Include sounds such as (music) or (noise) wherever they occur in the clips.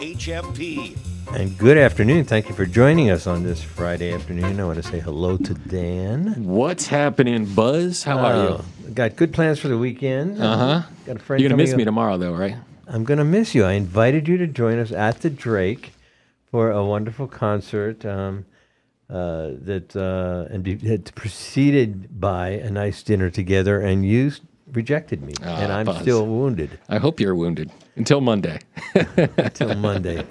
WHMP. And good afternoon. Thank you for joining us on this Friday afternoon. I want to say hello to Dan. What's happening, Buzz? How are you? you? Got good plans for the weekend. Uh huh. Got a friend. You're gonna miss coming me up- tomorrow, though, right? I'm gonna miss you. I invited you to join us at the Drake for a wonderful concert um, uh, that uh, and be, had preceded by a nice dinner together, and you s- rejected me, Ah, and I'm Buzz. still wounded I hope you're wounded until Monday. (laughs) until Monday.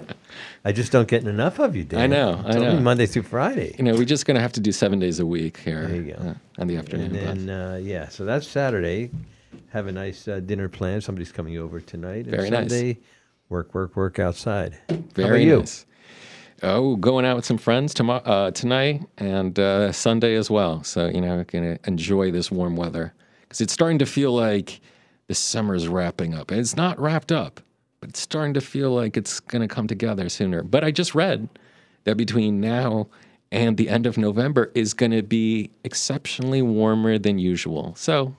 I just don't get enough of you, Dan. I know, I It's know. Monday through Friday. You know, we're just gonna have to do seven days a week here. There you go. uh, on the afternoon. And then, uh, yeah, so that's Saturday. Have a nice uh, dinner planned. Somebody's coming over tonight. And Very nice. Sunday, work, work, work outside. How Very you? nice. Oh, going out with some friends tomorrow, uh, tonight, and uh, Sunday as well. So you know, gonna enjoy this warm weather because it's starting to feel like the summer's wrapping up. And it's not wrapped up, but it's starting to feel like it's gonna come together sooner. But I just read that between now and the end of November is going to be exceptionally warmer than usual. So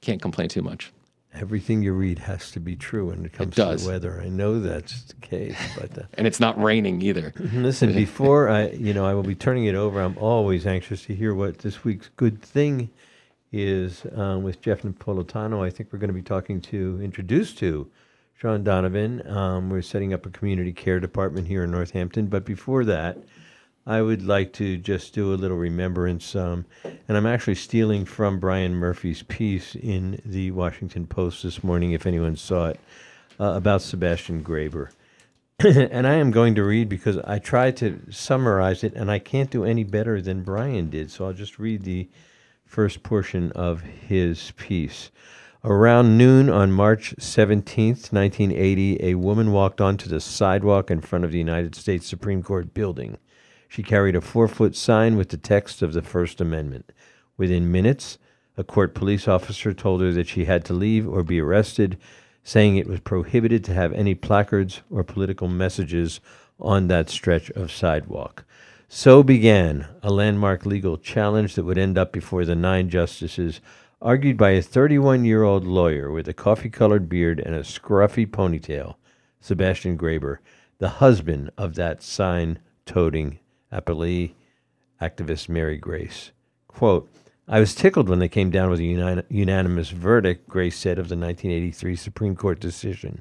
can't complain too much. Everything you read has to be true when it comes does. to the weather. I know that's the case, but uh, And it's not raining either. (laughs) listen, before I, you know, I will be turning it over. I'm always anxious to hear what this week's good thing is um, with Jeff Napolitano. I think we're going to be talking to, introduced to Sean Donovan. Um, we're setting up a community care department here in Northampton. But before that, I would like to just do a little remembrance. Um, and I'm actually stealing from Brian Murphy's piece in the Washington Post this morning, if anyone saw it, uh, about Sebastian Graber. (clears throat) and I am going to read because I tried to summarize it, and I can't do any better than Brian did. So I'll just read the first portion of his piece. Around noon on March 17th, 1980, a woman walked onto the sidewalk in front of the United States Supreme Court building. She carried a four foot sign with the text of the First Amendment. Within minutes, a court police officer told her that she had to leave or be arrested, saying it was prohibited to have any placards or political messages on that stretch of sidewalk. So began a landmark legal challenge that would end up before the nine justices, argued by a 31 year old lawyer with a coffee colored beard and a scruffy ponytail, Sebastian Graber, the husband of that sign toting appellee activist Mary Grace. Quote, I was tickled when they came down with a uni- unanimous verdict, Grace said of the 1983 Supreme Court decision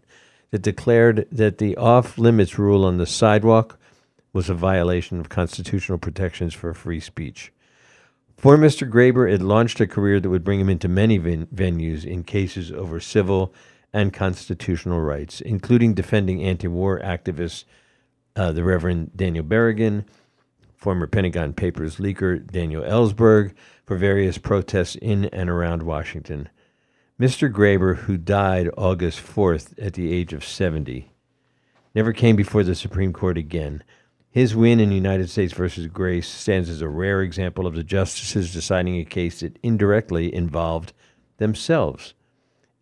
that declared that the off limits rule on the sidewalk was a violation of constitutional protections for free speech. For Mr. Graber, it launched a career that would bring him into many ven- venues in cases over civil and constitutional rights, including defending anti war activists, uh, the Reverend Daniel Berrigan, former Pentagon Papers leaker Daniel Ellsberg, for various protests in and around Washington. Mr. Graber, who died August 4th at the age of 70, never came before the Supreme Court again. His win in United States versus Grace stands as a rare example of the justices deciding a case that indirectly involved themselves.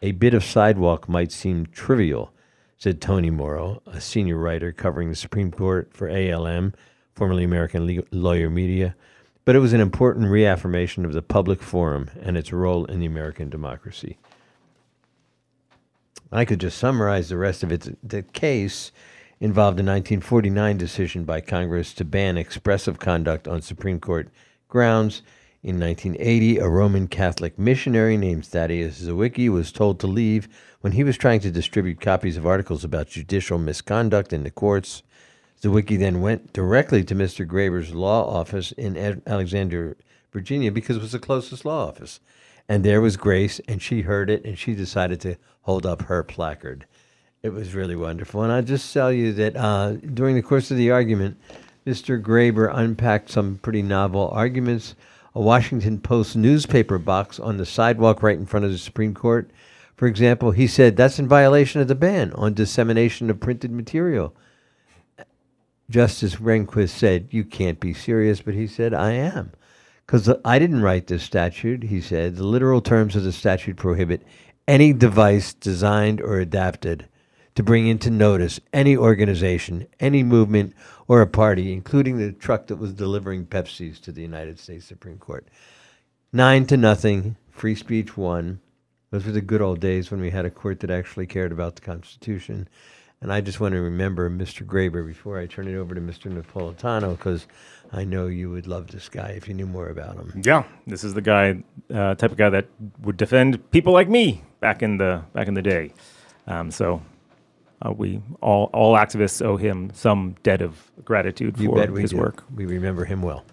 A bit of sidewalk might seem trivial, said Tony Mauro, a senior writer covering the Supreme Court for ALM, formerly American Legal Lawyer Media, but it was an important reaffirmation of the public forum and its role in the American democracy. I could just summarize the rest of it. The case involved a 1949 decision by Congress to ban expressive conduct on Supreme Court grounds. In 1980, a Roman Catholic missionary named Thaddeus Zywicki was told to leave when he was trying to distribute copies of articles about judicial misconduct in the courts. Zywicki then went directly to Mr. Graber's law office in Alexandria, Virginia, because it was the closest law office. And there was Grace, and she heard it, and she decided to hold up her placard. It was really wonderful. And I'll just tell you that uh, during the course of the argument, Mr. Graber unpacked some pretty novel arguments. A Washington Post newspaper box on the sidewalk right in front of the Supreme Court. For example, he said that's in violation of the ban on dissemination of printed material. Justice Rehnquist said, You can't be serious, but he said, I am. Because I didn't write this statute, he said. The literal terms of the statute prohibit any device designed or adapted to bring into notice any organization, any movement, or a party, including the truck that was delivering Pepsis to the United States Supreme Court. Nine to nothing, free speech won. Those were the good old days when we had a court that actually cared about the Constitution. And I just want to remember Mr. Graber before I turn it over to Mr. Napolitano because I know you would love this guy if you knew more about him. Yeah, this is the guy, uh, type of guy that would defend people like me back in the back in the day. Um, so uh, we all all activists owe him some debt of gratitude You for his do. work. We remember him well.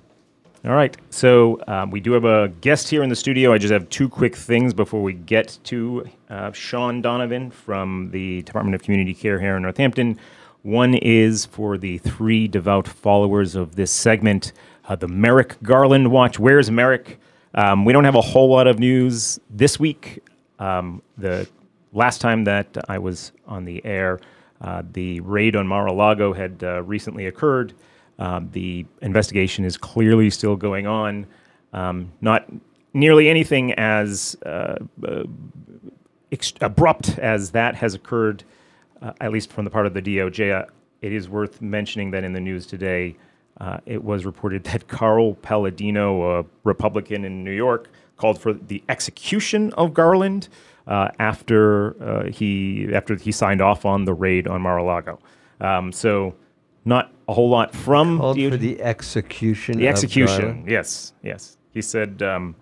All right. So um, we do have a guest here in the studio. I just have two quick things before we get to uh, Sean Donovan from the Department of Community Care here in Northampton. One is for the three devout followers of this segment, uh, the Merrick Garland Watch. Where's Merrick? Um, we don't have a whole lot of news this week. Um, the last time that I was on the air, uh, the raid on Mar-a-Lago had uh, recently occurred. Um, the investigation is clearly still going on. Um, not nearly anything as uh, uh, ex- abrupt as that has occurred, uh, at least from the part of the DOJ. It is worth mentioning that in the news today, it was reported (laughs) that Carl Paladino, a Republican in New York, called for the execution of Garland uh, after uh, he after he signed off on the raid on Mar-a-Lago. Um, so, not a whole lot from Called DOJ. for the execution. The execution. Yes, yes. He said um,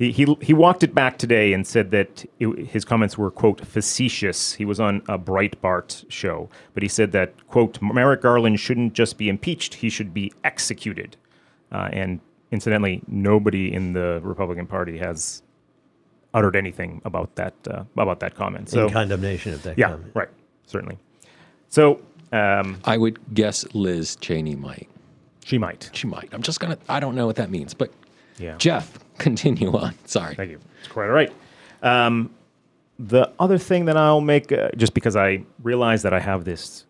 he, he he walked it back today and said that it, his comments were quote facetious. He was on a Breitbart show, but he said that quote Merrick Garland shouldn't just be impeached; he should be executed. Uh, and incidentally, nobody in the Republican Party has uttered anything about that uh, about that comment. So in condemnation of that yeah, comment. right, certainly. So um, I would guess Liz Cheney might. she might. She might. I'm just gonna. I don't know what that means, but Yeah. Jeff, (laughs) continue on. Sorry. Thank you. It's quite all right. Um, the other thing that I'll make, uh, just because I realize that I have this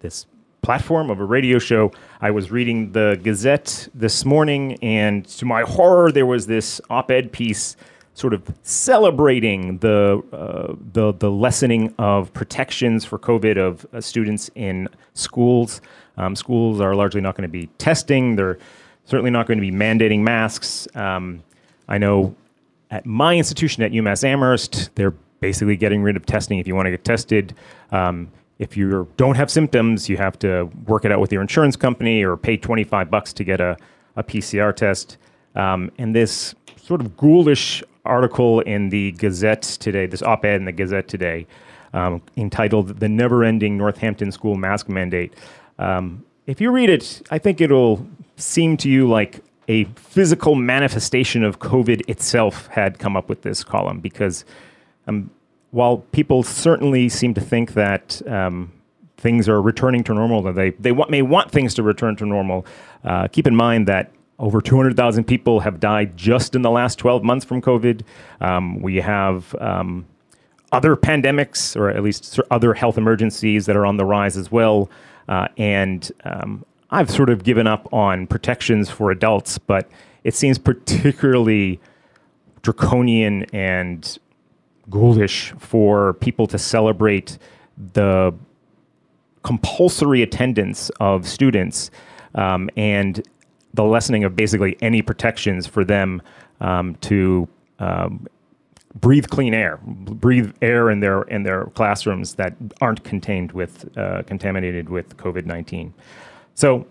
this platform of a radio show, I was reading the Gazette this morning, and to my horror, there was this op-ed piece sort of celebrating the uh, the the lessening of protections for COVID of uh, students in schools. Um, schools are largely not going to be testing. They're certainly not going to be mandating masks. Um, I know at my institution at UMass Amherst, they're basically getting rid of testing. If you want to get tested, um, if you don't have symptoms, you have to work it out with your insurance company or pay 25 bucks to get a, a PCR test. Um, and this sort of ghoulish article in the Gazette today, this op ed in the Gazette today, um, entitled The Never Ending Northampton School Mask Mandate. Um, if you read it, I think it'll seem to you like a physical manifestation of COVID itself had come up with this column because um, while people certainly seem to think that um, things are returning to normal, that they, they may want things to return to normal, uh, keep in mind that over 200,000 people have died just in the last 12 months from COVID. Um, we have um, other pandemics, or at least other health emergencies that are on the rise as well. Uh, and um, I've sort of given up on protections for adults, but it seems particularly draconian and ghoulish for people to celebrate the compulsory attendance of students um, and the lessening of basically any protections for them um, to um, breathe clean air, breathe air in their in their classrooms that aren't contained with uh, contaminated with COVID nineteen. So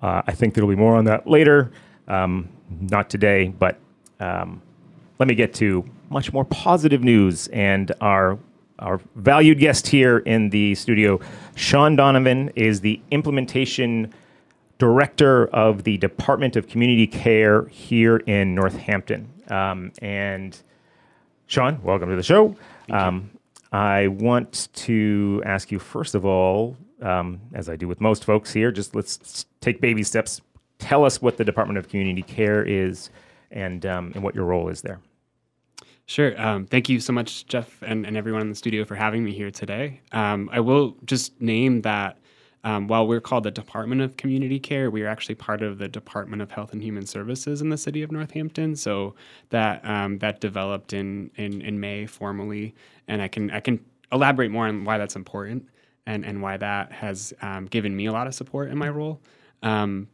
uh, I think there'll be more on that later. Um, not today, but um, let me get to much more positive news and our our valued guest here in the studio, Sean Donovan, is the implementation director of the Department of Community Care here in Northampton. Um, and Sean, welcome to the show. Um, I want to ask you, first of all, um, as I do with most folks here, just let's take baby steps. Tell us what the Department of Community Care is and, um, and what your role is there. Sure. Um, thank you so much, Jeff, and, and everyone in the studio for having me here today. Um, I will just name that um, while we're called the Department of Community Care, we are actually part of the Department of Health and Human Services in the city of Northampton. So that um, that developed in, in in May formally, and I can I can elaborate more on why that's important and and why that has um, given me a lot of support in my role. Um,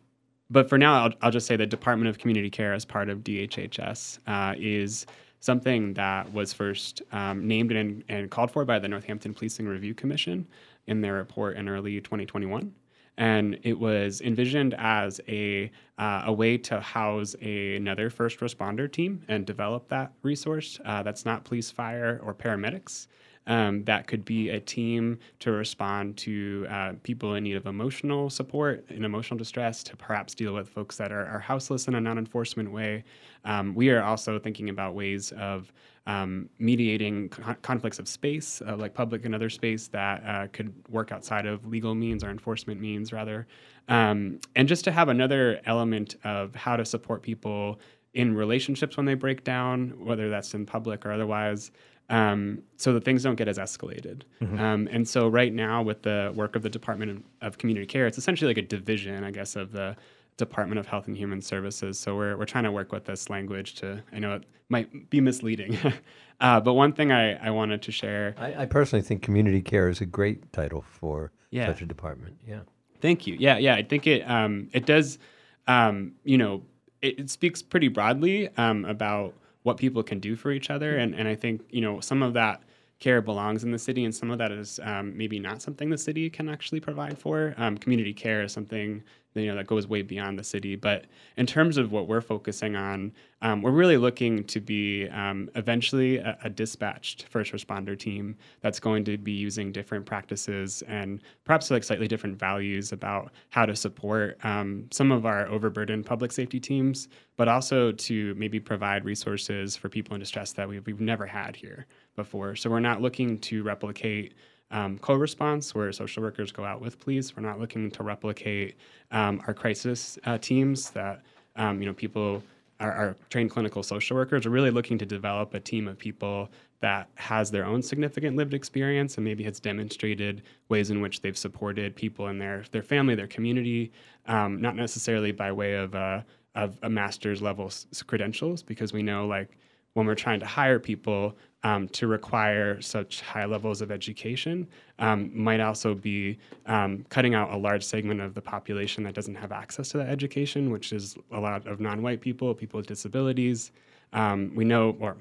but for now, I'll, I'll just say the Department of Community Care, as part of DHHS, uh, is something that was first um, named and, and called for by the Northampton Policing Review Commission in their report in early 2021 and it was envisioned as a uh, a way to house a, another first responder team and develop that resource uh, that's not police, fire, or paramedics. Um, that could be a team to respond to uh, people in need of emotional support, in emotional distress, to perhaps deal with folks that are, are houseless in a non enforcement way. Um, we are also thinking about ways of um, mediating con- conflicts of space, uh, like public and other space, that uh, could work outside of legal means or enforcement means, rather. Um, and just to have another element of how to support people in relationships when they break down, whether that's in public or otherwise um, so that things don't get as escalated. Mm-hmm. Um, and so right now, with the work of the Department of Community Care, it's essentially like a division, I guess, of the Department of Health and Human Services. So we're, we're trying to work with this language to, I know it might be misleading. (laughs) uh, but one thing I, I wanted to share. I, I, personally think community care is a great title for yeah. such a department. Yeah. Thank you. Yeah, yeah. I think it um, it does, um, you know, it, it, speaks pretty broadly um, about what people can do for each other. And, and I think, you know, some of that care belongs in the city and some of that is um, maybe not something the city can actually provide for. Um, community care is something you know that goes way beyond the city. But in terms of what we're focusing on, um, we're really looking to be um, eventually a, a, dispatched first responder team that's going to be using different practices and perhaps like slightly different values about how to support um, some of our overburdened public safety teams, but also to maybe provide resources for people in distress that we've, we've never had here before. So we're not looking to replicate um, co-response where social workers go out with police. We're not looking to replicate um, our crisis uh, teams that um, you know people are, are, trained clinical social workers. We're really looking to develop a team of people that has their own significant lived experience and maybe has demonstrated ways in which they've supported people in their their family, their community, um, not necessarily by way of uh, of a master's level s- credentials, because we know like when we're trying to hire people um, to require such high levels of education um, might also be um, cutting out a large segment of the population that doesn't have access to that education, which is a lot of non white people, people with disabilities. Um, we know, or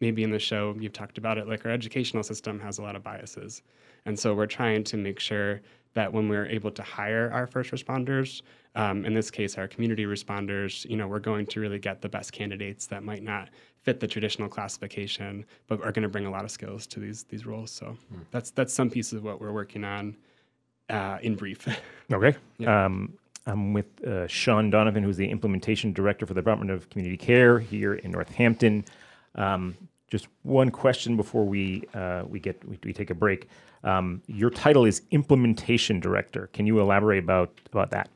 maybe in the show you've talked about it, like our educational system has a lot of biases. And so we're trying to make sure that when we're able to hire our first responders, um, in this case, our community responders, you know, we're going to really get the best candidates that might not fit the traditional classification, but are going to bring a lot of skills to these these roles. So mm. that's that's some pieces of what we're working on uh, in brief. (laughs) okay. Yeah. Um, I'm with uh, Sean Donovan, who's the implementation director for the Department of Community Care here in Northampton. Um, just one question before we uh, we get we, we, take a break. Um, your title is implementation director. Can you elaborate about about that?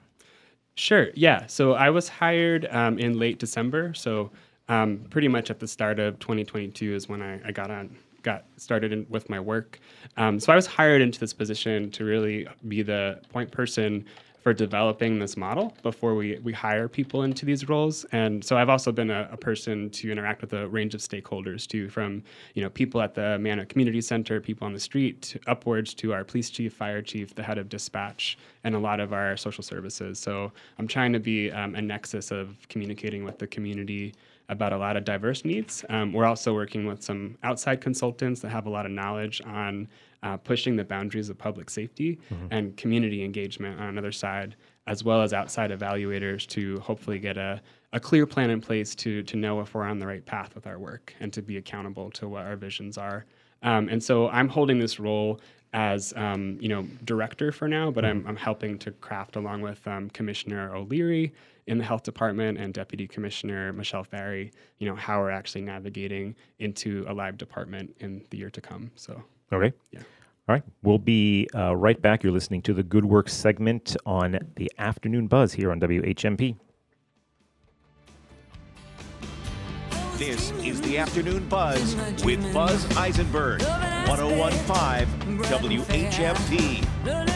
Sure. Yeah. So I was hired um, in late December. So um, pretty much at the start of 2022 is when I, I got on got started in, with my work. Um, so I was hired into this position to really be the point person for developing this model before we, we hire people into these roles. And so I've also been a, a, person to interact with a range of stakeholders too, from you know people at the Manna Community Center, people on the street, to upwards to our police chief, fire chief, the head of dispatch, and a lot of our social services. So I'm trying to be um, a nexus of communicating with the community about a lot of diverse needs. Um, we're also working with some outside consultants that have a lot of knowledge on uh, pushing the boundaries of public safety mm-hmm. and community engagement on another side, as well as outside evaluators to hopefully get a, a clear plan in place to, to know if we're on the right path with our work and to be accountable to what our visions are. Um, and so I'm holding this role as um, you know director for now, but I'm, I'm helping to craft along with um, Commissioner O'Leary in the health department and Deputy Commissioner Michelle Farry, you know how we're actually navigating into a live department in the year to come. So okay, yeah. All right, we'll be uh, right back. You're listening to the Good Work segment on the Afternoon Buzz here on WHMP. This is the Afternoon Buzz with Buzz Eisenberg, 1015 WHMP.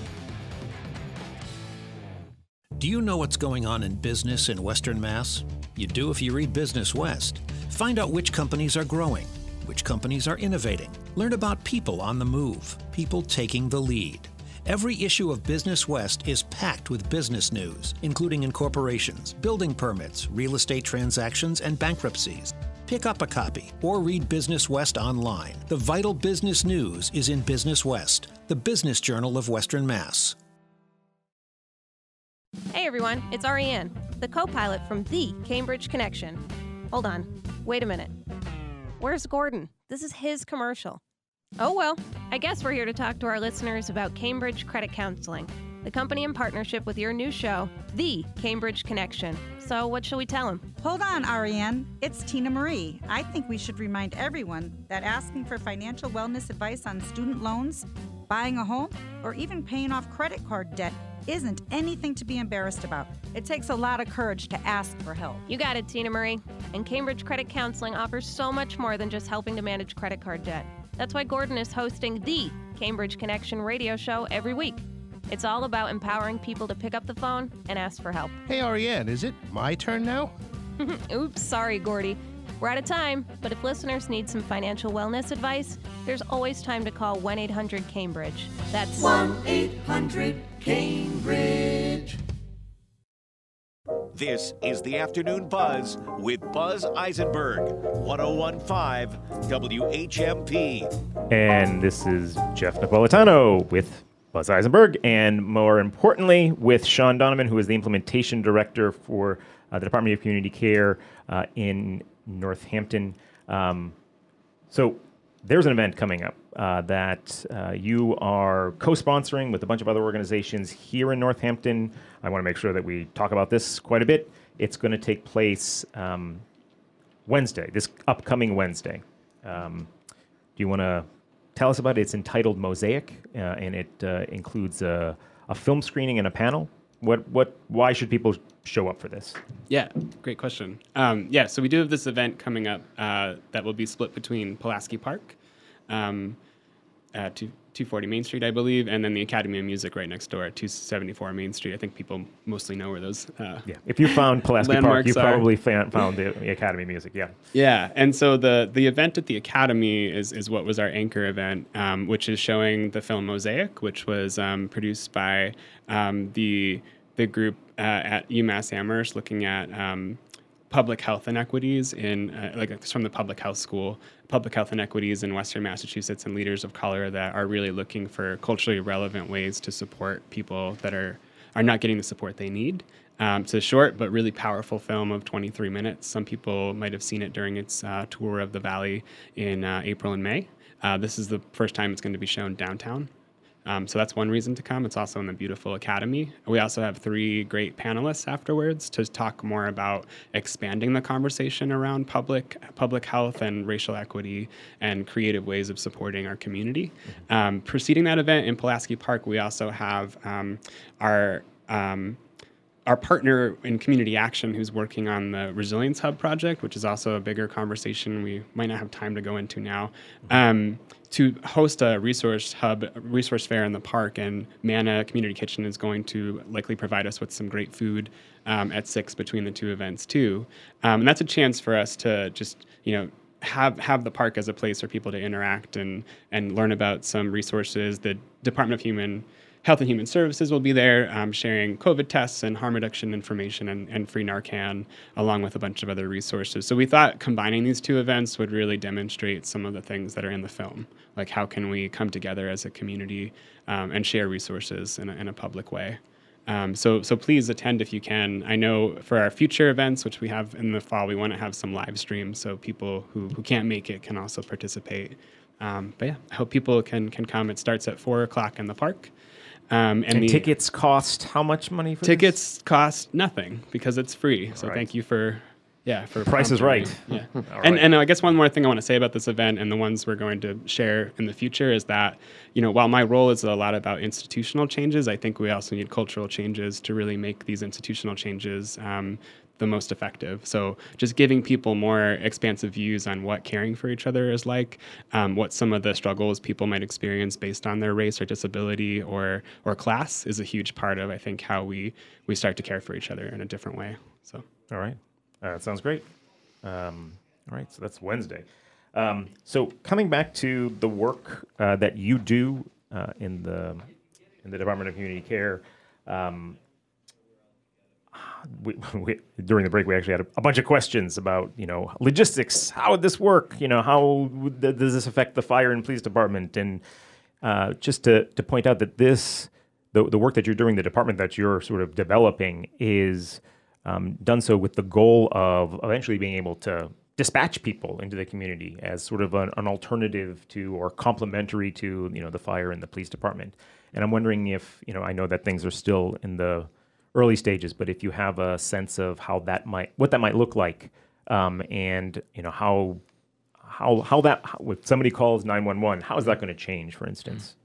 Do you know what's going on in business in Western Mass? You do if you read Business West. Find out which companies are growing, which companies are innovating. Learn about people on the move, people taking the lead. Every issue of Business West is packed with business news, including incorporations, building permits, real estate transactions, and bankruptcies. Pick up a copy or read Business West online. The vital business news is in Business West, the business journal of Western Mass. Hey everyone, it's Ariane, the co pilot from the Cambridge Connection. Hold on, wait a minute. Where's Gordon? This is his commercial. Oh well, I guess we're here to talk to our listeners about Cambridge Credit Counseling, the company in partnership with your new show, The Cambridge Connection. So, what shall we tell them? Hold on, Ariane. It's Tina Marie. I think we should remind everyone that asking for financial wellness advice on student loans, buying a home, or even paying off credit card debt isn't anything to be embarrassed about. It takes a lot of courage to ask for help. You got it, Tina Marie. And Cambridge Credit Counseling offers so much more than just helping to manage credit card debt. That's why Gordon is hosting the Cambridge Connection radio show every week. It's all about empowering people to pick up the phone and ask for help. Hey, Ariane, is it my turn now? (laughs) Oops, sorry, Gordy. We're out of time, but if listeners need some financial wellness advice, there's always time to call 1 800 Cambridge. That's 1 800 Cambridge. This is the Afternoon Buzz with Buzz Eisenberg, 1015 WHMP. And this is Jeff Napolitano with Buzz Eisenberg, and more importantly, with Sean Donovan, who is the implementation director for uh, the Department of Community Care uh, in Northampton. Um, so there's an event coming up uh, that uh, you are co-sponsoring with a bunch of other organizations here in Northampton. I want to make sure that we talk about this quite a bit. It's going to take place um, Wednesday, this upcoming Wednesday. Um, do you want to tell us about it? It's entitled Mosaic, uh, and it uh, includes a, a film screening and a panel. What, what, why should people show up for this? Yeah, great question. Um, yeah, so we do have this event coming up uh, that will be split between Pulaski Park, um, uh, 240 Main Street, I believe, and then the Academy of Music right next door at 274 Main Street. I think people mostly know where those. Uh, yeah, if you found Pulaski Park, you are. probably found, found the, the Academy of Music. Yeah. Yeah, and so the the event at the Academy is is what was our anchor event, um, which is showing the film Mosaic, which was um, produced by um, the the group uh, at UMass Amherst, looking at um, public health inequities in uh, like it's from the public health school. Public health inequities in western massachusetts and leaders of color that are really looking for culturally relevant ways to support people that are are not getting the support they need. Um, it's a short but really powerful film of 23 minutes. Some people might have seen it during its uh, tour of the valley in uh, april and may. Uh, this is the first time it's going to be shown downtown um, so that's one reason to come. It's also in the beautiful academy. We also have three great panelists afterwards to talk more about expanding the conversation around public public health and racial equity and creative ways of supporting our community. Um, preceding that event in Pulaski Park, we also have um, our um, our partner in community action who's working on the resilience hub project which is also a bigger conversation we might not have time to go into now um, to host a resource hub resource fair in the park. And Manna community kitchen is going to likely provide us with some great food um, at six between the two events too. Um, and that's a chance for us to just you know have have the park as a place for people to interact and and learn about some resources. The department of human Health and Human Services will be there um, sharing COVID tests and harm reduction information and, and, free Narcan, along with a bunch of other resources. So we thought combining these two events would really demonstrate some of the things that are in the film. Like, how can we come together as a community um, and share resources in a, in a public way? Um, so, so please attend if you can. I know for our future events, which we have in the fall, we want to have some live streams so people who, who can't make it can also participate. Um, but yeah, I hope people can can come. It starts at four o'clock in the park. Um, And, the tickets cost how much money for tickets cost nothing because it's free. So Right. thank you for yeah for Price is right. me. Yeah, (laughs) All and right. and I guess one more thing I want to say about this event and the ones we're going to share in the future is that you know while my role is a lot about institutional changes, I think we also need cultural changes to really make these institutional changes. Um, the most effective. So, just giving people more expansive views on what caring for each other is like, um, what some of the struggles people might experience based on their race or disability or or class is a huge part of I think how we we start to care for each other in a different way. So, All right. Uh, that sounds great. Um, all right. So that's Wednesday. Um, so coming back to the work uh, that you do uh, in the in the Department of Community Care. Um, we, (laughs) we, during the break, we actually had a, a bunch of questions about, you know, logistics. How would this work? You know, how th- does this affect the fire and police department? And uh, just to, to point out that this, the, the work that you're doing, the department that you're sort of developing, is um, done so with the goal of eventually being able to dispatch people into the community as sort of an, an alternative to or complementary to, you know, the fire and the police department. And I'm wondering if, you know, I know that things are still in the early stages, but if you have a sense of how that might, what that might look like, um, and you know how, how how that how, if somebody calls nine one one, how is that going to change, for instance?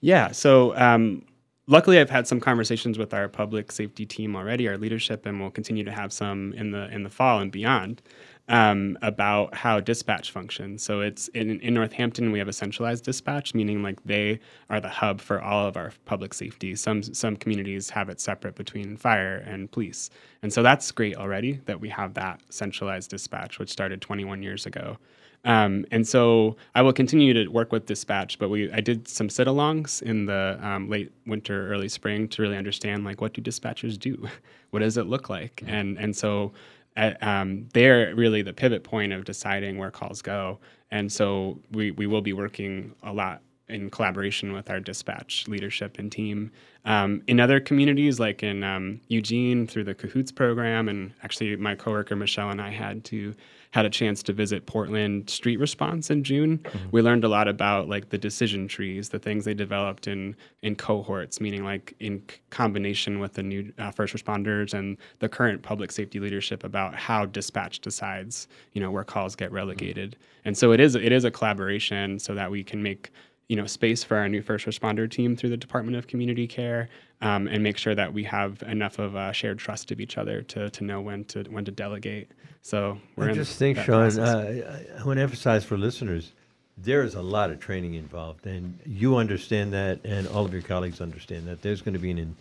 yeah. So, um, luckily, I've had some conversations with our public safety team already, our leadership, and we'll continue to have some in the in the fall and beyond. Um, about how dispatch functions. So it's in, in Northampton, we have a centralized dispatch, meaning like they are the hub for all of our public safety. Some some communities have it separate between fire and police, and so that's great already that we have that centralized dispatch, which started 21 years ago. Um, and so I will continue to work with dispatch, but we I did some sit-alongs in the um, late winter, early spring to really understand like what do dispatchers do, (laughs) what does it look like, and and so at, um, they're really the pivot point of deciding where calls go. And so we, we will be working a lot in collaboration with our dispatch leadership and team. Um, in other communities, like in um, Eugene through the Cahoots program, and actually my coworker Michelle and I had to had a chance to visit Portland Street Response in June. We learned a lot about like the decision trees, the things they developed in in cohorts, meaning like in c- combination with the new uh, first responders and the current public safety leadership about how dispatch decides, you know, where calls get relegated. And so it is it is a collaboration so that we can make you know space for our new first responder team through the Department of Community Care, um, and make sure that we have enough of a shared trust of each other to to know when to when to delegate. So we're I in just think, Sean, uh, I want to emphasize for listeners, there is a lot of training involved, and you understand that, and all of your colleagues understand that. There's going to be an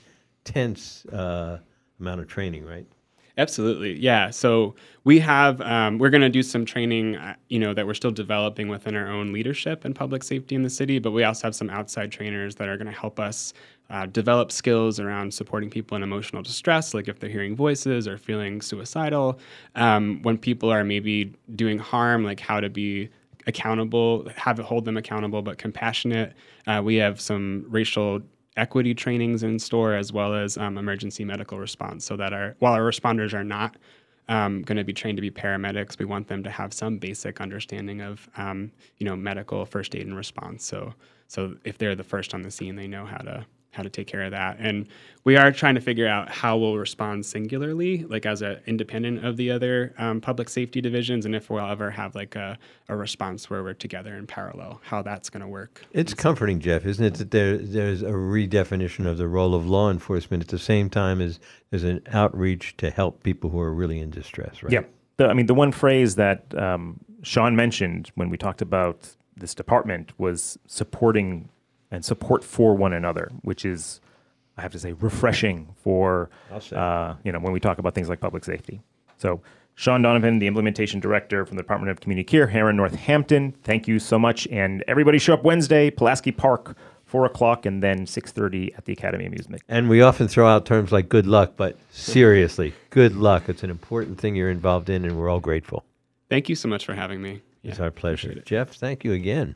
intense uh, amount of training, right? Absolutely, yeah. So we have um, we're going to do some training, uh, you know, that we're still developing within our own leadership and public safety in the city. But we also have some outside trainers that are going to help us uh, develop skills around supporting people in emotional distress, like if they're hearing voices or feeling suicidal, um, when people are maybe doing harm, like how to be accountable, have it hold them accountable, but compassionate. Uh, we have some racial equity trainings in store as well as um, emergency medical response so that our while our responders are not um, going to be trained to be paramedics we want them to have some basic understanding of um, you know medical first aid and response. So so if they're the first on the scene they know how to how to take care of that and we are trying to figure out how we'll respond singularly like as a independent of the other um, public safety divisions and if we'll ever have like a, a response where we're together in parallel how that's going to work It's comforting, Jeff, isn't it, that there there's a redefinition of the role of law enforcement at the same time as there's an outreach to help people who are really in distress, right? Yeah. The, I mean, the one phrase that um, Sean mentioned when we talked about this department was supporting and support for one another, which is, I have to say, refreshing for, uh, you know, when we talk about things like public safety. So, Sean Donovan, the implementation director from the Department of Community Care here in Northampton, thank you so much. And everybody show up Wednesday, Pulaski Park, 4 o'clock, and then 6.30 at the Academy of Amusement. And we often throw out terms like good luck, but seriously, good luck. It's an important thing you're involved in, and we're all grateful. thank you so much for having me It's Yeah, our pleasure. it. Jeff, thank you again.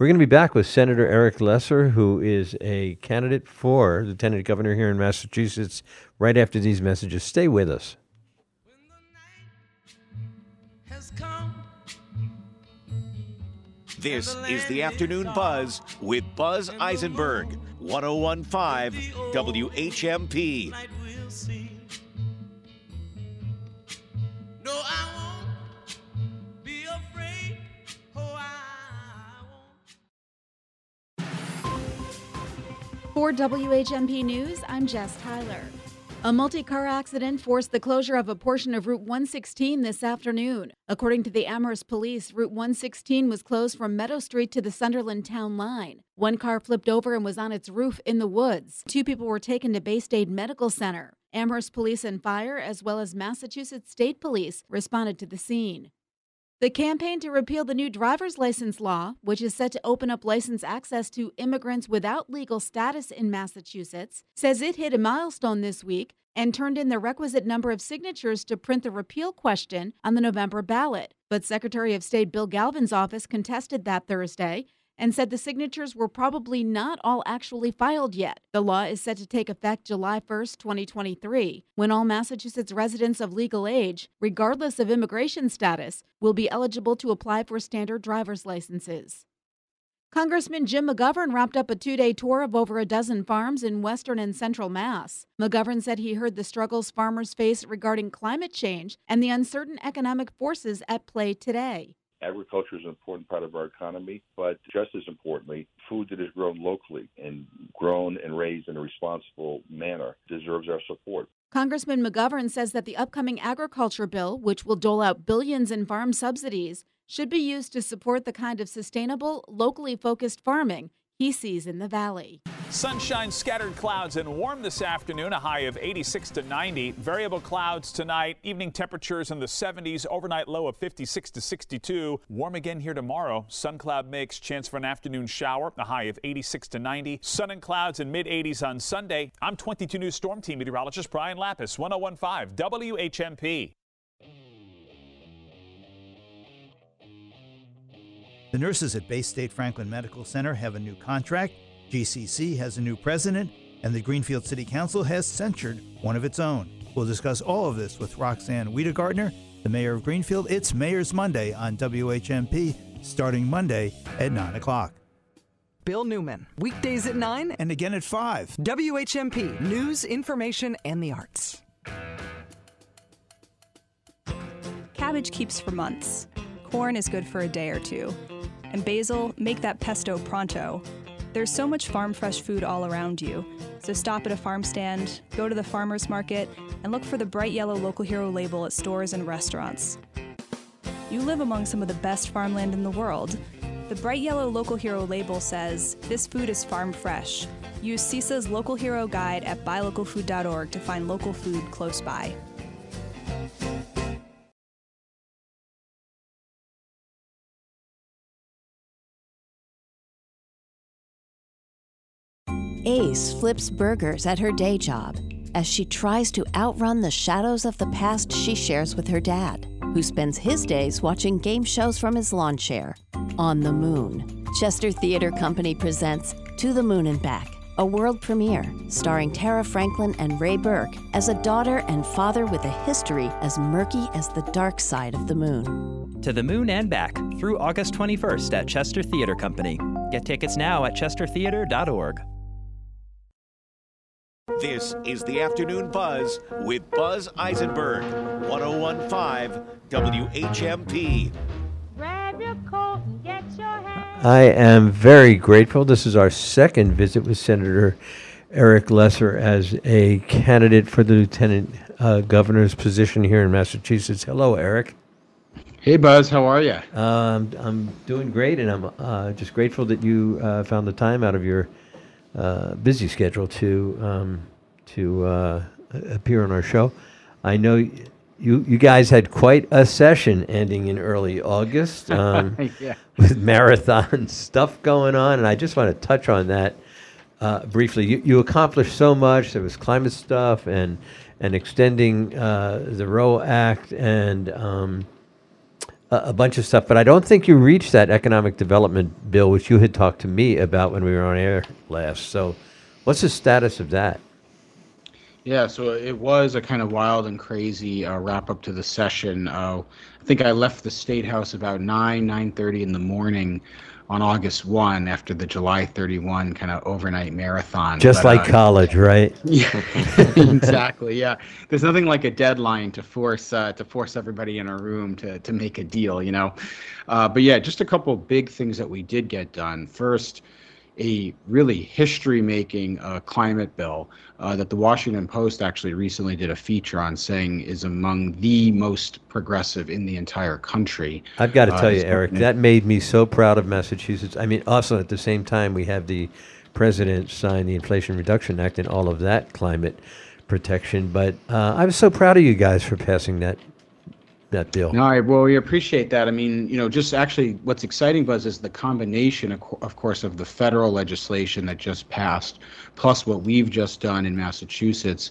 We're going to be back with Senator Eric Lesser, who is a candidate for lieutenant governor here in Massachusetts, right after these messages. Stay with us. This is the Afternoon Buzz with Buzz Eisenberg, 1015 WHMP. For WHMP News, I'm Jess Tyler. A multi car accident forced the closure of a portion of Route 116 this afternoon. According to the Amherst police, Route 116 was closed from Meadow Street to the Sunderland town line. One car flipped over and was on its roof in the woods. Two people were taken to Baystate Medical Center. Amherst Police and Fire, as well as Massachusetts State Police, responded to the scene. The campaign to repeal the new driver's license law, which is set to open up license access to immigrants without legal status in Massachusetts, says it hit a milestone this week and turned in the requisite number of signatures to print the repeal question on the November ballot. But Secretary of State Bill Galvin's office contested that Thursday and said the signatures were probably not all actually filed yet. The law is set to take effect July 1st, 2023, when all Massachusetts residents of legal age, regardless of immigration status, will be eligible to apply for standard driver's licenses. Congressman Jim McGovern wrapped up a two day tour of over a dozen farms in western and central Mass. McGovern said he heard the struggles farmers face regarding climate change and the uncertain economic forces at play today. Agriculture is an important part of our economy, but just as importantly, food that is grown locally and grown and raised in a responsible manner deserves our support. Congressman McGovern says that the upcoming agriculture bill, which will dole out billions in farm subsidies, should be used to support the kind of sustainable, locally focused farming he sees in the valley. Sunshine, scattered clouds, and warm this afternoon, a high of 86 to 90. Variable clouds tonight, evening temperatures in the 70s, overnight low of 56 to 62. Warm again here tomorrow. Sun cloud mix, chance for an afternoon shower, a high of 86 to 90. Sun and clouds in mid 80s on Sunday. I'm 22 News Storm Team meteorologist Brian Lapis, 1015 WHMP. The nurses at Baystate Franklin Medical Center have a new contract, GCC has a new president, and the Greenfield City Council has censured one of its own. We'll discuss all of this with Roxann Wedegartner, the mayor of Greenfield. It's Mayor's Monday on WHMP, starting Monday at 9 o'clock. Bill Newman, weekdays at 9 and again at 5. WHMP, news, information, and the arts. Cabbage keeps for months. Corn is good for a day or two and basil, make that pesto pronto. There's so much farm fresh food all around you, so stop at a farm stand, go to the farmer's market, and look for the bright yellow Local Hero label at stores and restaurants. You live among some of the best farmland in the world. The bright yellow Local Hero label says, This food is farm fresh. Use CISA's Local Hero guide at buylocalfood.org to find local food close by. Ace flips burgers at her day job as she tries to outrun the shadows of the past she shares with her dad, who spends his days watching game shows from his lawn chair. On the Moon. Chester Theatre Company presents To the Moon and Back, a world premiere starring Tara Franklin and Ray Burke as a daughter and father with a history as murky as the dark side of the moon. To the Moon and Back through August 21st at Chester Theatre Company. Get tickets now at chestertheatre.org. This is the Afternoon Buzz with Buzz Eisenberg, 1015 WHMP. I am very grateful. This is our second visit with Senator Eric Lesser as a candidate for the lieutenant uh, governor's position here in Massachusetts. Hello, Eric. Hey, Buzz. How are you? Um, I'm doing great, and I'm uh, just grateful that you uh, found the time out of your uh, busy schedule to um, to uh, appear on our show. I know you you guys had quite a session ending in early August (laughs) um, yeah. with marathon (laughs) stuff going on, and I just want to touch on that uh, briefly. You, you accomplished so much. There was climate stuff and and extending uh, the Roe Act and. Um, a, bunch of stuff, but I don't think you reached that economic development bill, which you had talked to me about when we were on air last. So, what's the status of that? Yeah, so it was a kind of wild and crazy uh, wrap up to the session. Uh, I think I left the state house about nine nine thirty in the morning on August one after the July thirty one kind of overnight marathon. Just But, like uh, college, right? (laughs) Yeah, exactly. Yeah, there's nothing like a deadline to force uh, to force everybody in a room to to make a deal, you know. Uh, but yeah, just a couple big things that we did get done. First, a really history-making uh, climate bill uh, that the Washington Post actually recently did a feature on, saying is among the most progressive in the entire country. I've got to Uh, tell you, Eric, that made me so proud of Massachusetts. I mean, also at the same time, we have the president sign the Inflation Reduction Act and all of that climate protection. But uh, I was so proud of you guys for passing that that bill. No, I, well, we appreciate that. I mean, you know, just actually what's exciting, Buzz, is the combination, of, of course, of the federal legislation that just passed, plus what we've just done in Massachusetts,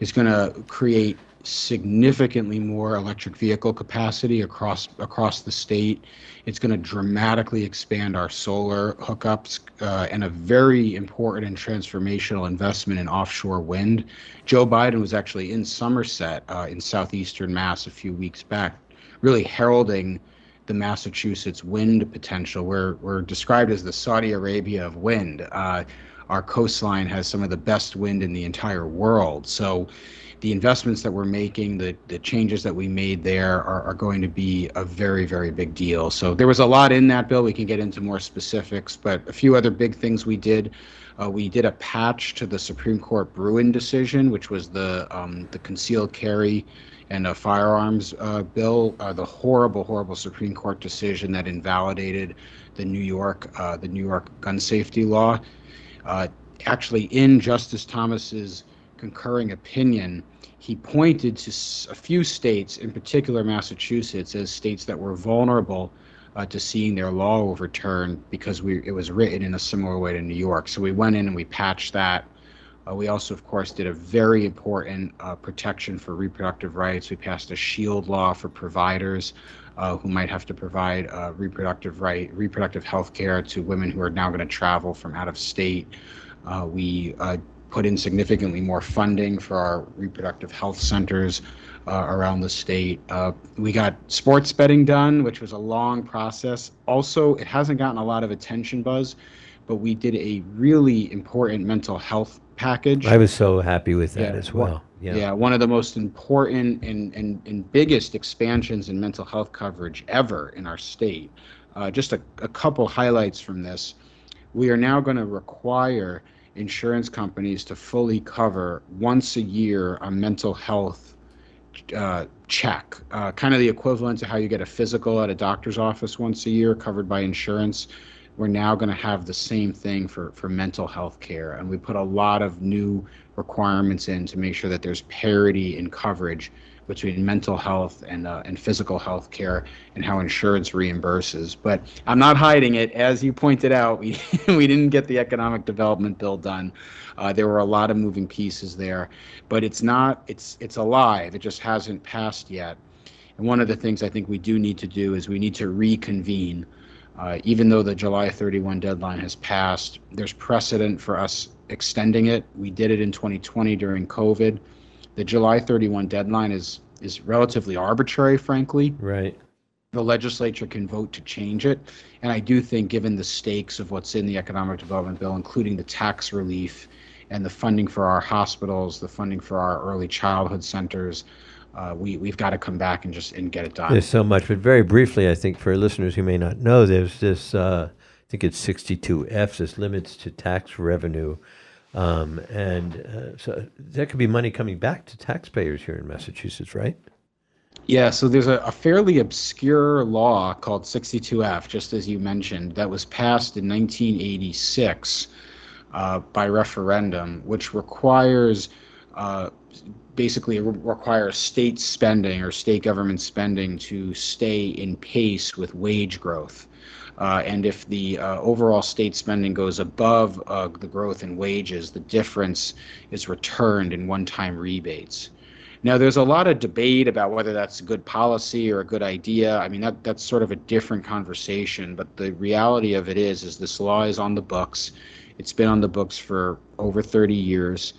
is going to create significantly more electric vehicle capacity across across the state. It's going to dramatically expand our solar hookups uh, and a very important and transformational investment in offshore wind. Joe Biden was actually in Somerset uh, in southeastern Mass a few weeks back, really heralding the Massachusetts wind potential. We're, we're described as the Saudi Arabia of wind. Uh, our coastline has some of the best wind in the entire world. So the investments that we're making, the, the changes that we made there are, are going to be a very, very big deal. So there was a lot in that bill. We can get into more specifics, but a few other big things we did. Uh, we did a patch to the Supreme Court Bruen decision, which was the um, the concealed carry and a firearms uh, bill. Uh, the horrible, horrible Supreme Court decision that invalidated the New York uh, the New York gun safety law. Uh, actually, in Justice Thomas's concurring opinion, he pointed to a few states, in particular Massachusetts, as states that were vulnerable uh, to seeing their law overturned because we it was written in a similar way to New York. So we went in and we patched that. Uh, we also, of course, did a very important uh, protection for reproductive rights. We passed a shield law for providers uh, who might have to provide uh, reproductive right, reproductive health care to women who are now going to travel from out of state. Uh, we put in significantly more funding for our reproductive health centers uh, around the state. Uh, we got sports betting done, which was a long process. Also, it hasn't gotten a lot of attention, Buzz, but we did a really important mental health package. I was so happy with that Yeah, as one- well. Yeah. Yeah, one of the most important and, and, and biggest expansions in mental health coverage ever in our state. Uh, just a, a couple highlights from this. We are now going to require insurance companies to fully cover once a year a mental health uh, check, uh, kind of the equivalent to how you get a physical at a doctor's office once a year covered by insurance. We're now going to have the same thing for, for mental health care. And we put a lot of new requirements in to make sure that there's parity in coverage between mental health and, uh, and physical health care and how insurance reimburses. But I'm not hiding it. As you pointed out, we, (laughs) we didn't get the economic development bill done. Uh, there were a lot of moving pieces there, but it's not, it's, it's alive. It just hasn't passed yet. And one of the things I think we do need to do is we need to reconvene. Uh, even though the July 31 deadline has passed, there's precedent for us extending it. We did it in 2020 during COVID. The July 31 deadline is is relatively arbitrary, frankly. Right. The legislature can vote to change it, and I do think, given the stakes of what's in the economic development bill, including the tax relief and the funding for our hospitals, the funding for our early childhood centers, uh, we we've got to come back and just and get it done. There's so much, but very briefly, I think for listeners who may not know, there's this. Uh, I think it's 62F. This limits to tax revenue, um, and uh, so that could be money coming back to taxpayers here in Massachusetts, right? Yeah, so there's a, a fairly obscure law called 62F, just as you mentioned, that was passed in 1986 uh, by referendum, which requires uh, basically re- requires state spending or state government spending to stay in pace with wage growth. Uh, and if the uh, overall state spending goes above uh, the growth in wages, the difference is returned in one time rebates. Now, there's a lot of debate about whether that's a good policy or a good idea. I mean, that, that's sort of a different conversation. But the reality of it is, is this law is on the books. It's been on the books for over 30 years,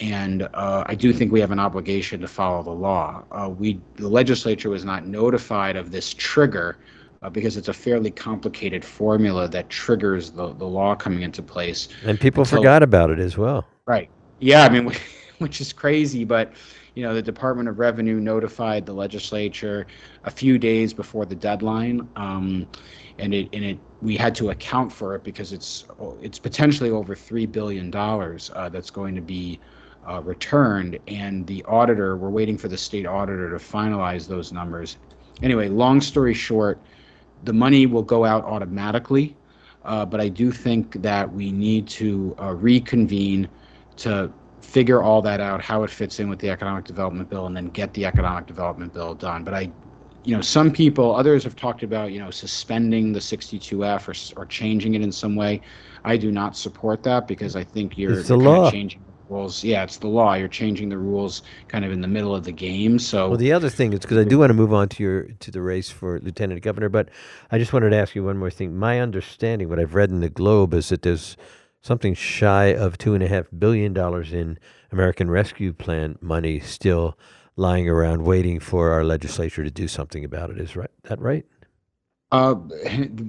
and uh, I do think we have an obligation to follow the law. Uh, we, the legislature, was not notified of this trigger uh, because it's a fairly complicated formula that triggers the, the law coming into place. And people until- forgot about it as well. Right. Yeah, I mean, (laughs) which is crazy, but you know, the Department of Revenue notified the legislature a few days before the deadline, um, and it and it we had to account for it because it's it's potentially over three billion dollars uh, that's going to be uh, returned, and the auditor we're waiting for the state auditor to finalize those numbers. Anyway, long story short, the money will go out automatically, uh, but I do think that we need to uh, reconvene to figure all that out, how it fits in with the economic development bill, and then get the economic development bill done. But I, you know, some people, others have talked about, you know, suspending the 62F or, or changing it in some way. I do not support that because I think you're, kind law. of changing rules. Yeah, it's the law. You're changing the rules kind of in the middle of the game. So Well, the other thing is because I do want to move on to your to the race for lieutenant governor, but I just wanted to ask you one more thing. My understanding, what I've read in the Globe, is that there's something shy of two and a half billion dollars in American Rescue Plan money still lying around, waiting for our legislature to do something about it. Is right that right? Uh,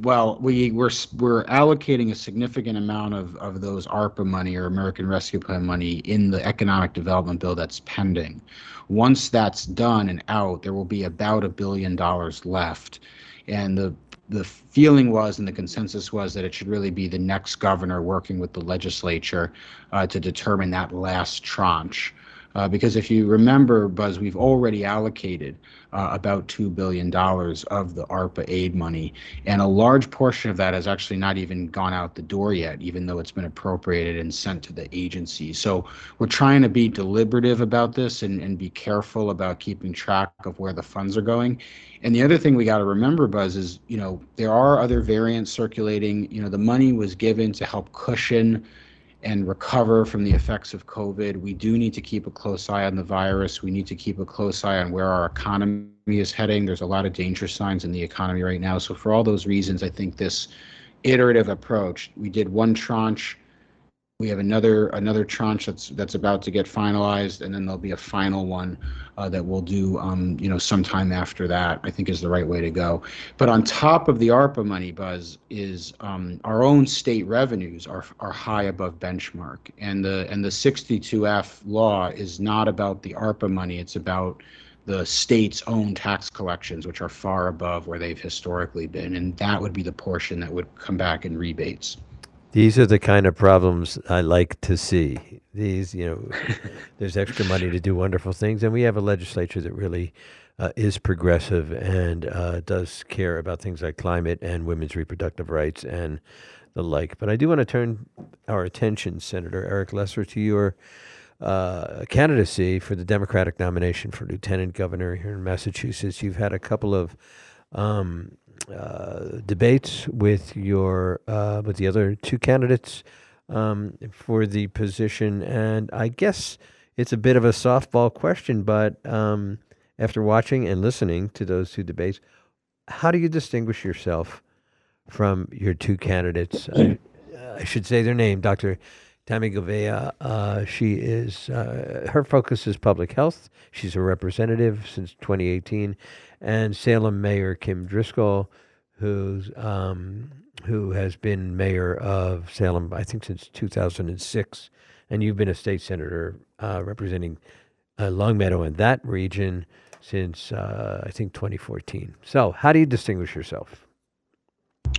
well, we we're we're allocating a significant amount of of those ARPA money or American Rescue Plan money in the economic development bill that's pending. Once that's done and out, there will be about a billion dollars left, and the the feeling was and the consensus was that it should really be the next governor working with the legislature uh, to determine that last tranche. Uh, because if you remember, Buzz, we've already allocated uh, about $2 billion of the ARPA aid money, and a large portion of that has actually not even gone out the door yet, even though it's been appropriated and sent to the agency. So we're trying to be deliberative about this and, and be careful about keeping track of where the funds are going. And the other thing we got to remember, Buzz, is, you know, there are other variants circulating. You know, the money was given to help cushion and recover from the effects of COVID. We do need to keep a close eye on the virus. We need to keep a close eye on where our economy is heading. There's a lot of danger signs in the economy right now. So, for all those reasons, I think this iterative approach, we did one tranche. We have another another tranche that's that's about to get finalized, and then there'll be a final one uh, that we'll do, um, you know, sometime after that. I think is the right way to go. But on top of the ARPA money, Buzz, is um, our own state revenues are are high above benchmark, and the and the 62F law is not about the ARPA money. It's about the state's own tax collections, which are far above where they've historically been, and that would be the portion that would come back in rebates. These are the kind of problems I like to see. These, you know, (laughs) there's extra money to do wonderful things, and we have a legislature that really uh, is progressive and uh, does care about things like climate and women's reproductive rights and the like. But I do want to turn our attention, Senator Eric Lesser, to your uh, candidacy for the Democratic nomination for lieutenant governor here in Massachusetts. You've had a couple of um, uh, debates with your uh, with the other two candidates um, for the position, and I guess it's a bit of a softball question, but um, after watching and listening to those two debates, how do you distinguish yourself from your two candidates? I, I should say their name, Dr. Tami Gouveia. Uh, she is uh, her focus is public health. She's a representative since 2018, and Salem Mayor Kim Driscoll, who's um, who has been mayor of Salem, I think, since 2006, and you've been a state senator uh, representing uh, Longmeadow and that region since uh, I think 2014. So, how do you distinguish yourself?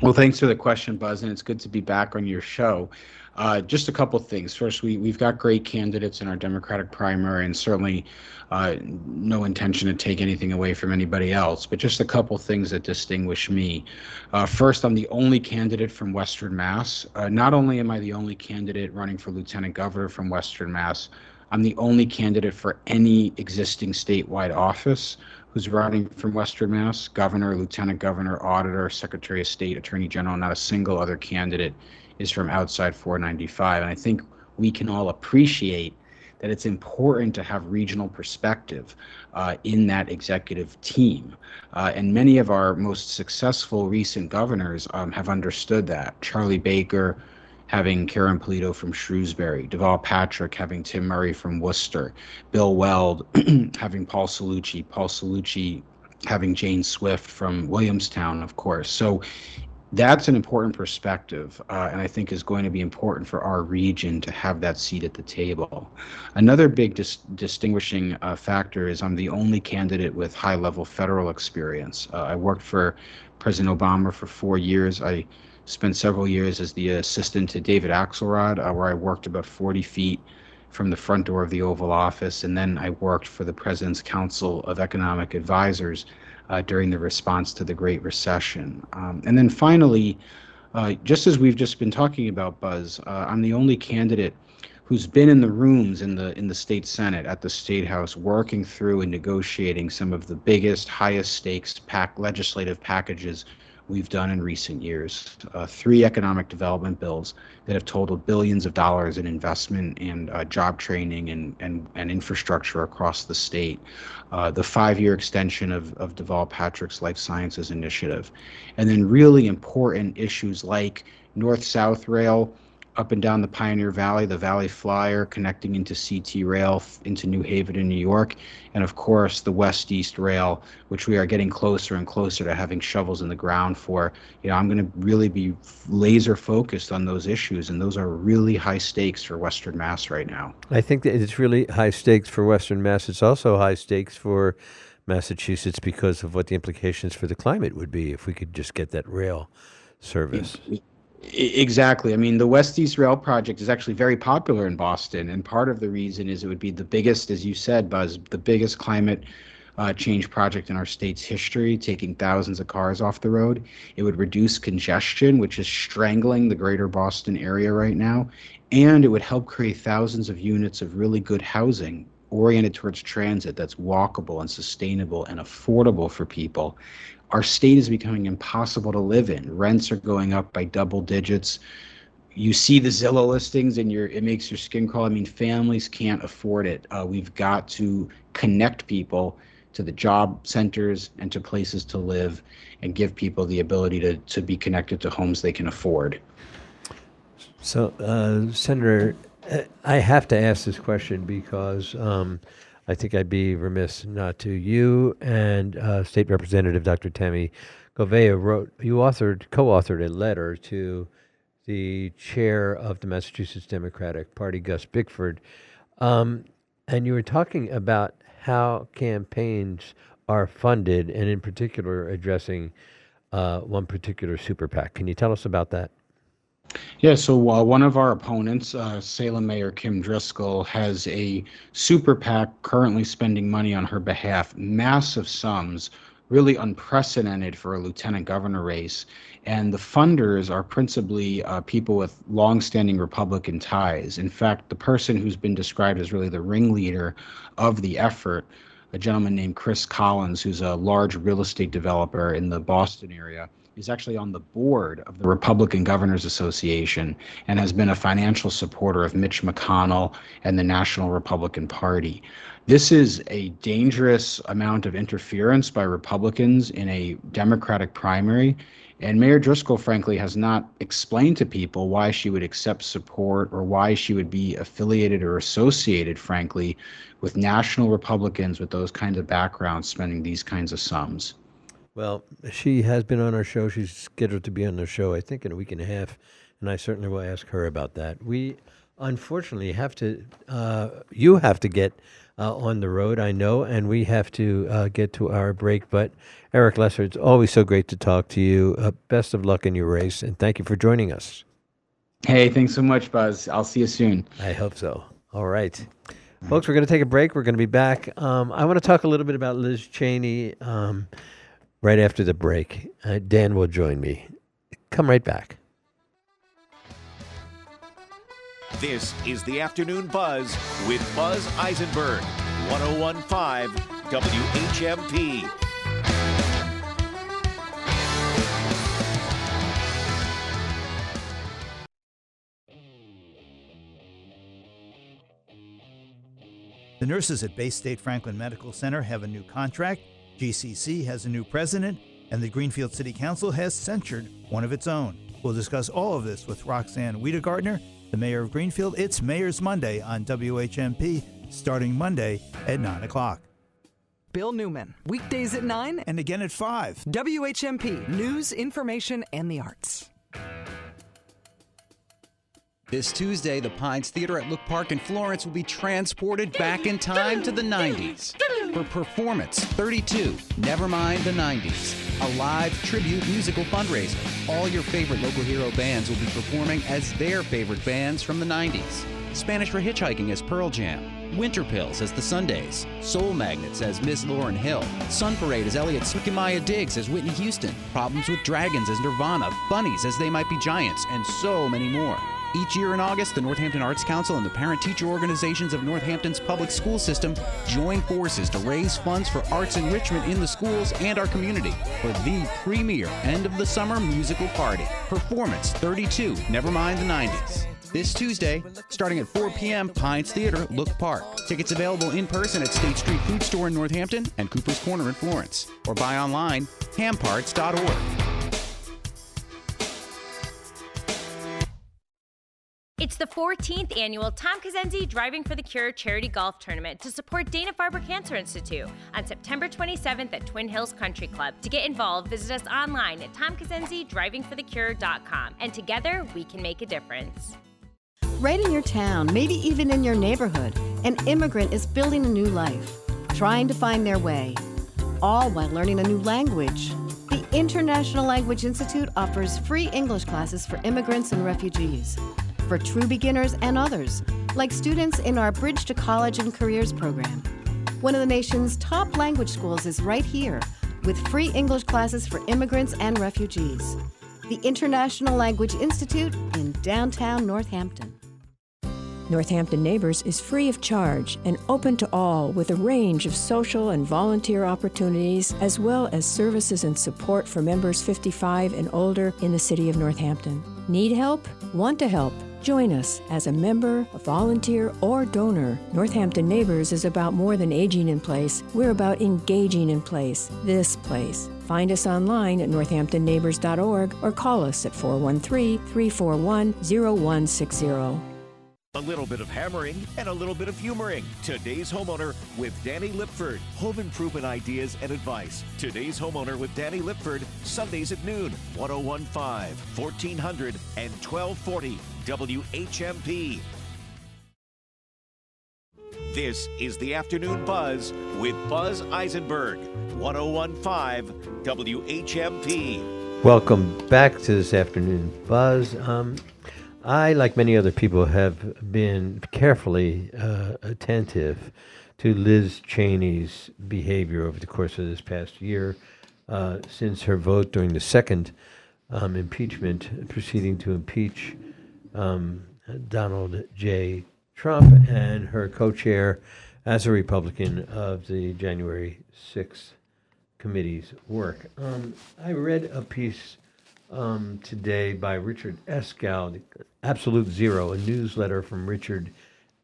Well, thanks for the question, Buzz, and it's good to be back on your show. Uh, just a couple things. First, we, we've got great candidates in our Democratic primary, and certainly uh, no intention to take anything away from anybody else, but just a couple things that distinguish me. Uh, first, I'm the only candidate from Western Mass. Uh, not only am I the only candidate running for lieutenant governor from Western Mass, I'm the only candidate for any existing statewide office who's running from Western Mass governor, lieutenant governor, auditor, secretary of state, attorney general. Not a single other candidate is from outside 495. And I think we can all appreciate that it's important to have regional perspective uh, in that executive team. Uh, and many of our most successful recent governors um, have understood that. Charlie Baker, having Karen Polito from Shrewsbury, Deval Patrick having Tim Murray from Worcester, Bill Weld (clears throat) having Paul Cellucci, Paul Cellucci having Jane Swift from Williamstown, of course. So that's an important perspective, uh, and I think is going to be important for our region to have that seat at the table. Another big dis- distinguishing uh, factor is I'm the only candidate with high level federal experience. Uh, I worked for President Obama for four years. I spent several years as the assistant to David Axelrod, uh, where I worked about 40 feet from the front door of the Oval Office, and then I worked for the President's Council of Economic Advisors uh, during the response to the Great Recession. Um, and then finally, uh, just as we've just been talking about, Buzz, uh, I'm the only candidate who's been in the rooms in the in the state senate at the state house working through and negotiating some of the biggest highest stakes pack legislative packages we've done in recent years. Uh, three economic development bills that have totaled billions of dollars in investment and uh, job training and, and, and infrastructure across the state. Uh, the five year extension of, of Deval Patrick's Life Sciences Initiative. And then really important issues like North South Rail up and down the Pioneer Valley, the Valley Flyer connecting into CT Rail into New Haven in New York, and of course the West East Rail, which we are getting closer and closer to having shovels in the ground for. You know, I'm going to really be laser focused on those issues, and those are really high stakes for Western Mass right now. I think that it's really high stakes for Western Mass. It's also high stakes for Massachusetts because of what the implications for the climate would be if we could just get that rail service. Exactly. I mean, the West East Rail project is actually very popular in Boston, and part of the reason is it would be the biggest, as you said, Buzz, the biggest climate uh, change project in our state's history, taking thousands of cars off the road. It would reduce congestion, which is strangling the greater Boston area right now, and it would help create thousands of units of really good housing oriented towards transit that's walkable and sustainable and affordable for people our state is becoming impossible to live in. Rents are going up by double digits. You see the Zillow listings and your it makes your skin crawl. I mean, families can't afford it. Uh, we've got to connect people to the job centers and to places to live and give people the ability to, to be connected to homes they can afford. So, uh, Senator, uh, I have to ask this question because um, I think I'd be remiss not to. You and uh, State Representative Dr. Tami Gouveia wrote, you authored, co-authored a letter to the chair of the Massachusetts Democratic Party, Gus Bickford, um, and you were talking about how campaigns are funded, and in particular addressing uh, one particular super PAC. Can you tell us about that? Yeah, so uh, one of our opponents, uh, Salem Mayor Kim Driscoll, has a super PAC currently spending money on her behalf, massive sums, really unprecedented for a lieutenant governor race. And the funders are principally uh, people with longstanding Republican ties. In fact, the person who's been described as really the ringleader of the effort, a gentleman named Chris Collins, who's a large real estate developer in the Boston area is actually on the board of the Republican Governors Association and has been a financial supporter of Mitch McConnell and the National Republican Party. This is a dangerous amount of interference by Republicans in a Democratic primary. And Mayor Driscoll, frankly, has not explained to people why she would accept support or why she would be affiliated or associated, frankly, with national Republicans with those kinds of backgrounds spending these kinds of sums. Well, she has been on our show. She's scheduled to be on the show, I think, in a week and a half, and I certainly will ask her about that. We unfortunately have to, uh, you have to get uh, on the road, I know, and we have to uh, get to our break. But Eric Lesser, it's always so great to talk to you. Uh, best of luck in your race, and thank you for joining us. Hey, thanks so much, Buzz. I'll see you soon. I hope so. All right. Folks, we're going to take a break. We're going to be back. Um, I want to talk a little bit about Liz Cheney. Um, right after the break. Uh, Dan will join me. Come right back. This is the Afternoon Buzz with Buzz Eisenberg, 1015 WHMP. The nurses at Baystate Franklin Medical Center have a new contract GCC has a new president, and the Greenfield City Council has censured one of its own. We'll discuss all of this with Roxann Wedegartner, the mayor of Greenfield. It's Mayor's Monday on WHMP, starting Monday at 9 o'clock. Bill Newman, weekdays at 9 and again at 5. WHMP, news, information, and the arts. This Tuesday, the Pines Theater at Look Park in Florence will be transported back in time to the 90s for Performance 32 Never Mind the 90s, a live tribute musical fundraiser. All your favorite local hero bands will be performing as their favorite bands from the 90s. Spanish for Hitchhiking as Pearl Jam, Winter Pills as the Sundays, Soul Magnets as Miss Lauryn Hill, Sun Parade as Elliot Sukimaya Diggs as Whitney Houston, Problems with Dragons as Nirvana, Bunnies as They Might Be Giants, and so many more. Each year in August, the Northampton Arts Council and the parent teacher organizations of Northampton's public school system join forces to raise funds for arts enrichment in the schools and our community for the premier end of the summer musical party. Performance 32, never mind the 90s. This Tuesday, starting at 4 p.m., Pines Theater, Look Park. Tickets available in person at State Street Food Store in Northampton and Cooper's Corner in Florence, or buy online, hamparts.org. It's the 14th annual Tom Kazenzi Driving for the Cure charity golf tournament to support Dana Farber Cancer Institute on September 27th at Twin Hills Country Club. To get involved, visit us online at tomkazenzidrivingforthecure.com. And together, we can make a difference. Right in your town, maybe even in your neighborhood, an immigrant is building a new life, trying to find their way, all while learning a new language. The International Language Institute offers free English classes for immigrants and refugees for true beginners and others, like students in our Bridge to College and Careers program. One of the nation's top language schools is right here, with free English classes for immigrants and refugees. The International Language Institute in downtown Northampton. Northampton Neighbors is free of charge and open to all with a range of social and volunteer opportunities, as well as services and support for members 55 and older in the city of Northampton. Need help? Want to help? Join us as a member, a volunteer, or donor. Northampton Neighbors is about more than aging in place. We're about engaging in place, this place. Find us online at northamptonneighbors.org or call us at 413 341 0160. A little bit of hammering and a little bit of humoring. Today's homeowner with Danny Lipford. Home improvement ideas and advice. Today's homeowner with Danny Lipford. Sundays at noon. 1015, 1400, and 1240. WHMP. This is the Afternoon Buzz with Buzz Eisenberg. 1015 WHMP. Welcome back to this afternoon buzz. Um, I, like many other people, have been carefully uh, attentive to Liz Cheney's behavior over the course of this past year, uh, since her vote during the second um, impeachment proceeding to impeach um, Donald J. Trump and her co-chair as a Republican of the January 6th committee's work. Um, I read a piece um, today by Richard Eskow, Absolute Zero, a newsletter from Richard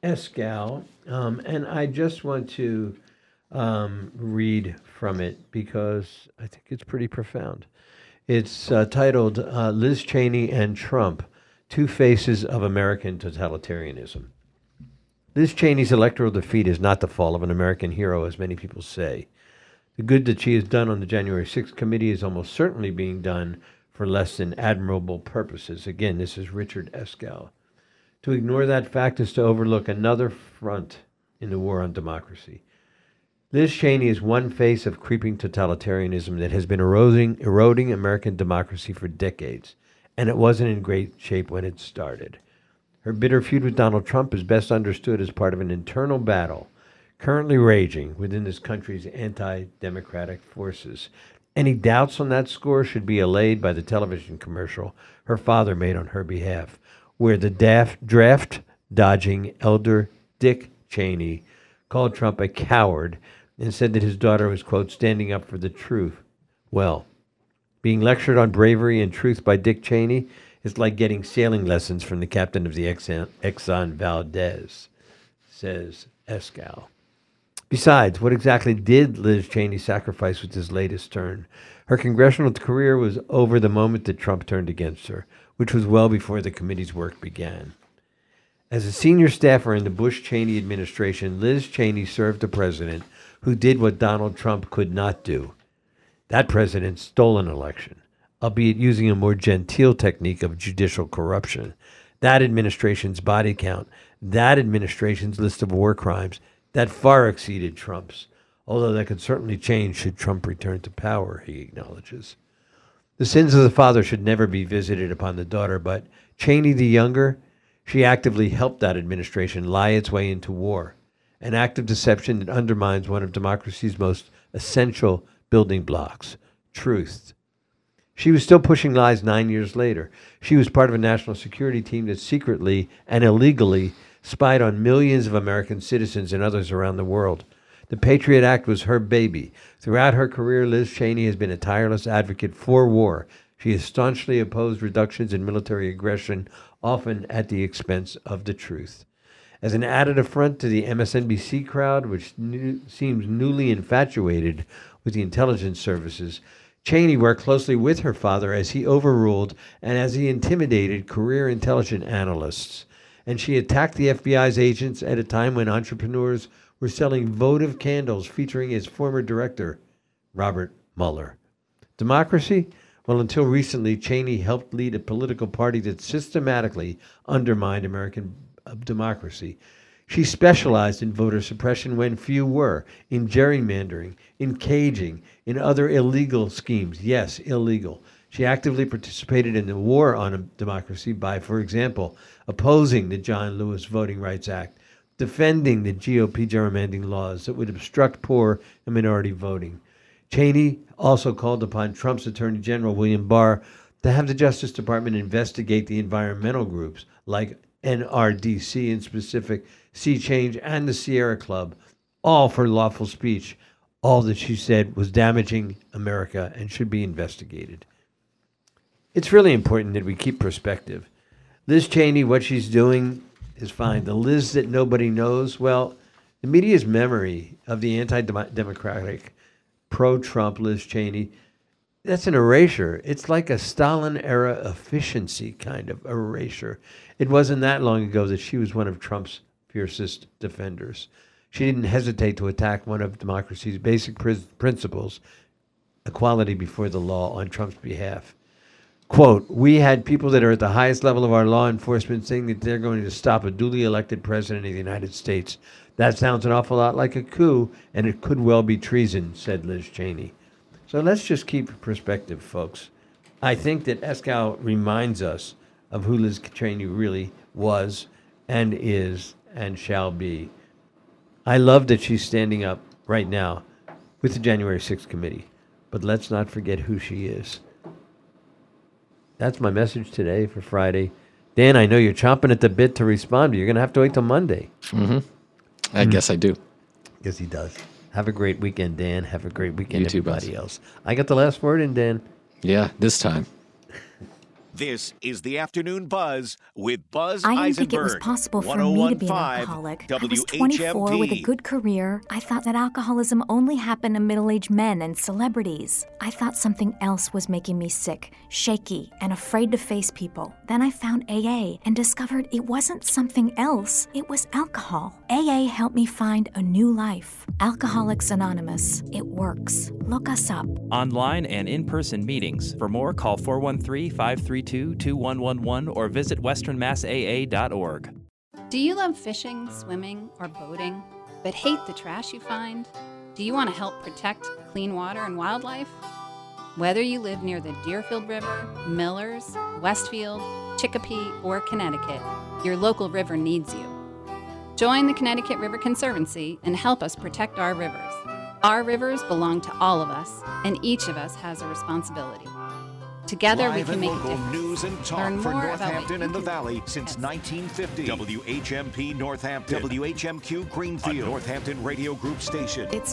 Eskow, um, and I just want to um, read from it because I think it's pretty profound. It's uh, titled uh, Liz Cheney and Trump Two Faces of American Totalitarianism. Liz Cheney's electoral defeat is not the fall of an American hero, as many people say. The good that she has done on the January 6th committee is almost certainly being done for less than admirable purposes. Again, this is Richard Eskow. To ignore that fact is to overlook another front in the war on democracy. Liz Cheney is one face of creeping totalitarianism that has been eroding, eroding American democracy for decades, and it wasn't in great shape when it started. Her bitter feud with Donald Trump is best understood as part of an internal battle currently raging within this country's anti democratic forces. Any doubts on that score should be allayed by the television commercial her father made on her behalf, where the daft, draft dodging elder Dick Cheney called Trump a coward and said that his daughter was, quote, standing up for the truth. Well, being lectured on bravery and truth by Dick Cheney is like getting sailing lessons from the captain of the Exxon, Exxon Valdez, says Eskow. Besides, what exactly did Liz Cheney sacrifice with his latest turn? Her congressional career was over the moment that Trump turned against her, which was well before the committee's work began. As a senior staffer in the Bush Cheney administration, Liz Cheney served a president who did what Donald Trump could not do. That president stole an election, albeit using a more genteel technique of judicial corruption. That administration's body count, that administration's list of war crimes, that far exceeded Trump's, although that could certainly change should Trump return to power, he acknowledges. The sins of the father should never be visited upon the daughter, but Cheney the younger, she actively helped that administration lie its way into war, an act of deception that undermines one of democracy's most essential building blocks truth. She was still pushing lies nine years later. She was part of a national security team that secretly and illegally spied on millions of American citizens and others around the world. The Patriot Act was her baby. Throughout her career, Liz Cheney has been a tireless advocate for war. She has staunchly opposed reductions in military aggression, often at the expense of the truth. As an added affront to the MSNBC crowd, which new, seems newly infatuated with the intelligence services, Cheney worked closely with her father as he overruled and as he intimidated career intelligence analysts. And she attacked the FBI's agents at a time when entrepreneurs were selling votive candles featuring his former director, Robert Mueller. Democracy? Well, until recently, Cheney helped lead a political party that systematically undermined American uh, democracy. She specialized in voter suppression when few were, in gerrymandering, in caging, in other illegal schemes. Yes, illegal. She actively participated in the war on democracy by, for example, opposing the John Lewis Voting Rights Act, defending the GOP gerrymandering laws that would obstruct poor and minority voting. Cheney also called upon Trump's Attorney General William Barr to have the Justice Department investigate the environmental groups like NRDC in specific, Sea Change, and the Sierra Club, all for lawful speech. All that she said was damaging America and should be investigated. It's really important that we keep perspective. Liz Cheney, what she's doing is fine. The Liz that nobody knows, well, the media's memory of the anti democratic pro Trump Liz Cheney, that's an erasure. It's like a Stalin era efficiency kind of erasure. It wasn't that long ago that she was one of Trump's fiercest defenders. She didn't hesitate to attack one of democracy's basic pr- principles, equality before the law, on Trump's behalf. Quote, we had people that are at the highest level of our law enforcement saying that they're going to stop a duly elected president of the United States. That sounds an awful lot like a coup, and it could well be treason, said Liz Cheney. So let's just keep perspective, folks. I think that Eskow reminds us of who Liz Cheney really was and is and shall be. I love that she's standing up right now with the January 6th committee, but let's not forget who she is. That's my message today for Friday. Dan, I know you're chomping at the bit to respond, but you're going to have to wait till Monday. Mm-hmm. I guess I do. Yes, he does. Have a great weekend, Dan. Have a great weekend, You everybody else. I got the last word in, Dan. Yeah, this time. This is the afternoon buzz with Buzz I didn't Eisenberg. think it was possible for me to be an 1015 alcoholic. I was 24 with a WHMP. good career. I thought that alcoholism only happened to middle aged men and celebrities. I thought something else was making me sick, shaky, and afraid to face people. Then I found AA and discovered it wasn't something else, it was alcohol. AA helped me find a new life. Alcoholics Anonymous. It works. Look us up. Online and in person meetings. For more, call 413 532 2111 or visit westernmassaa.org. Do you love fishing, swimming, or boating, but hate the trash you find? Do you want to help protect clean water and wildlife? Whether you live near the Deerfield River, Millers, Westfield, Chicopee, or Connecticut, your local river needs you. Join the Connecticut River Conservancy and help us protect our rivers. Our rivers belong to all of us, and each of us has a responsibility. Together we Live can and make a local difference. news and talk Learn for more Northampton and the. Valley since 1950. WHMP Northampton, WHMQ Greenfield, a Northampton Radio Group station. It's